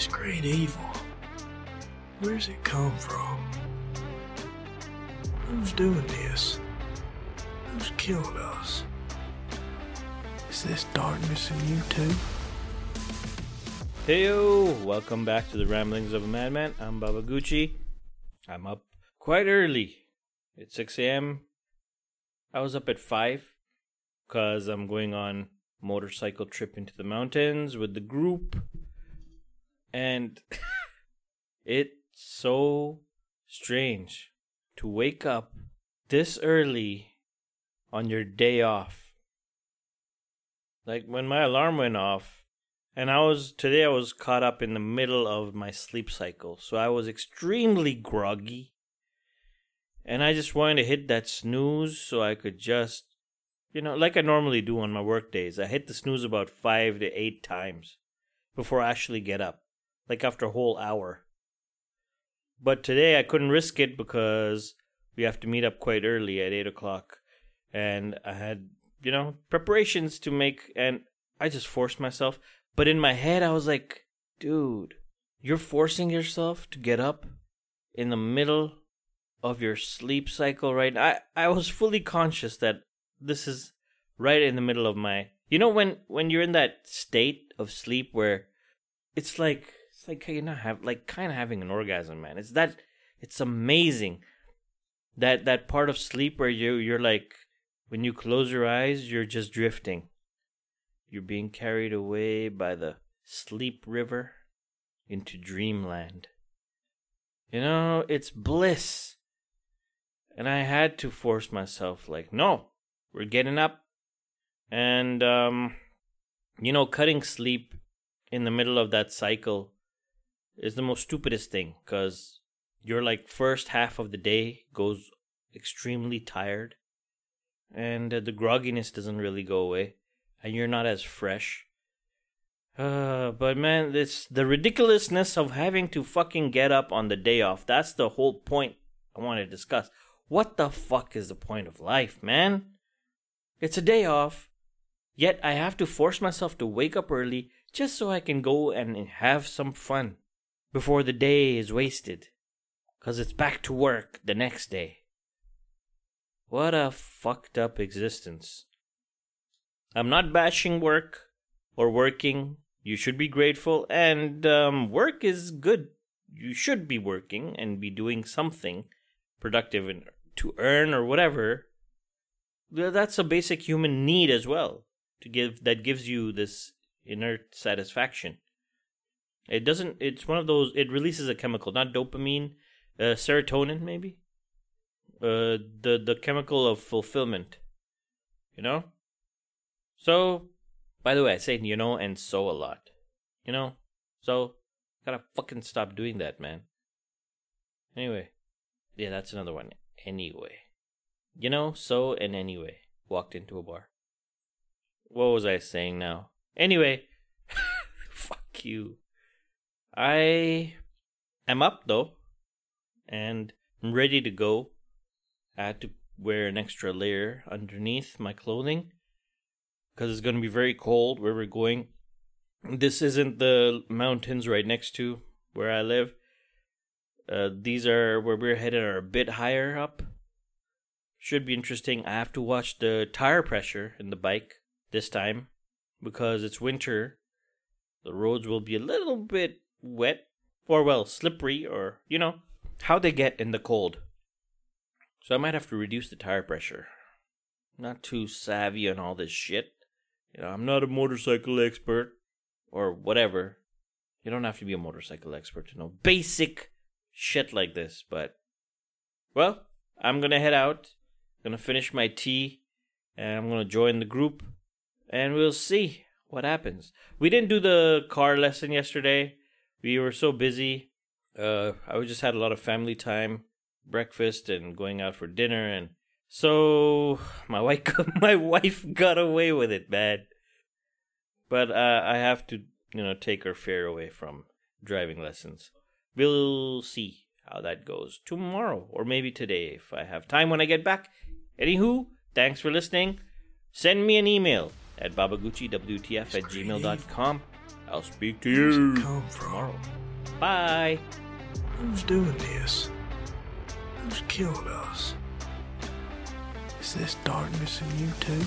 This great evil. Where's it come from? Who's doing this? Who's killing us? Is this darkness in you too? Heyo, welcome back to the Ramblings of a Madman. I'm Baba Gucci. I'm up quite early. It's 6 a.m. I was up at 5 because I'm going on motorcycle trip into the mountains with the group. And it's so strange to wake up this early on your day off. Like when my alarm went off, and I was today I was caught up in the middle of my sleep cycle. So I was extremely groggy. And I just wanted to hit that snooze so I could just you know, like I normally do on my work days. I hit the snooze about 5 to 8 times before I actually get up. Like after a whole hour. But today I couldn't risk it because we have to meet up quite early at 8 o'clock. And I had, you know, preparations to make, and I just forced myself. But in my head, I was like, dude, you're forcing yourself to get up in the middle of your sleep cycle right I, I was fully conscious that this is right in the middle of my you know when when you're in that state of sleep where it's like it's like you're not have like kind of having an orgasm man. It's that it's amazing. That that part of sleep where you you're like when you close your eyes you're just drifting. You're being carried away by the sleep river into dreamland. You know it's bliss. And i had to force myself like no we're getting up. And um you know cutting sleep in the middle of that cycle is the most stupidest thing because your like first half of the day goes extremely tired and uh, the grogginess doesn't really go away and you're not as fresh uh, but man, it's the ridiculousness of having to fucking get up on the day off. That's the whole point I want to discuss. What the fuck is the point of life, man? It's a day off, yet I have to force myself to wake up early just so I can go and have some fun before the day is wasted. Cause it's back to work the next day. What a fucked up existence. I'm not bashing work or working. You should be grateful, and um, work is good. You should be working and be doing something productive and to earn or whatever that's a basic human need as well to give that gives you this inner satisfaction it doesn't it's one of those it releases a chemical not dopamine uh, serotonin maybe uh the the chemical of fulfillment you know so by the way i say you know and so a lot you know so gotta fucking stop doing that man anyway yeah that's another one anyway you know, so and anyway, walked into a bar. What was I saying now? Anyway, fuck you. I am up though, and I'm ready to go. I had to wear an extra layer underneath my clothing because it's going to be very cold where we're going. This isn't the mountains right next to where I live. Uh, these are where we're headed are a bit higher up should be interesting. I have to watch the tire pressure in the bike this time because it's winter. The roads will be a little bit wet or, well, slippery or, you know, how they get in the cold. So I might have to reduce the tire pressure. Not too savvy on all this shit. You know, I'm not a motorcycle expert or whatever. You don't have to be a motorcycle expert to know basic shit like this, but well, I'm gonna head out Gonna finish my tea and I'm gonna join the group and we'll see what happens. We didn't do the car lesson yesterday. We were so busy. Uh, I just had a lot of family time, breakfast, and going out for dinner, and so my wife my wife got away with it, man. But uh, I have to, you know, take her fare away from driving lessons. We'll see how that goes tomorrow or maybe today if I have time when I get back. Anywho, thanks for listening. Send me an email at babaguchiwtf at gmail.com. I'll speak to Where's you come from? tomorrow. Bye. Who's doing this? Who's killed us? Is this darkness in you too?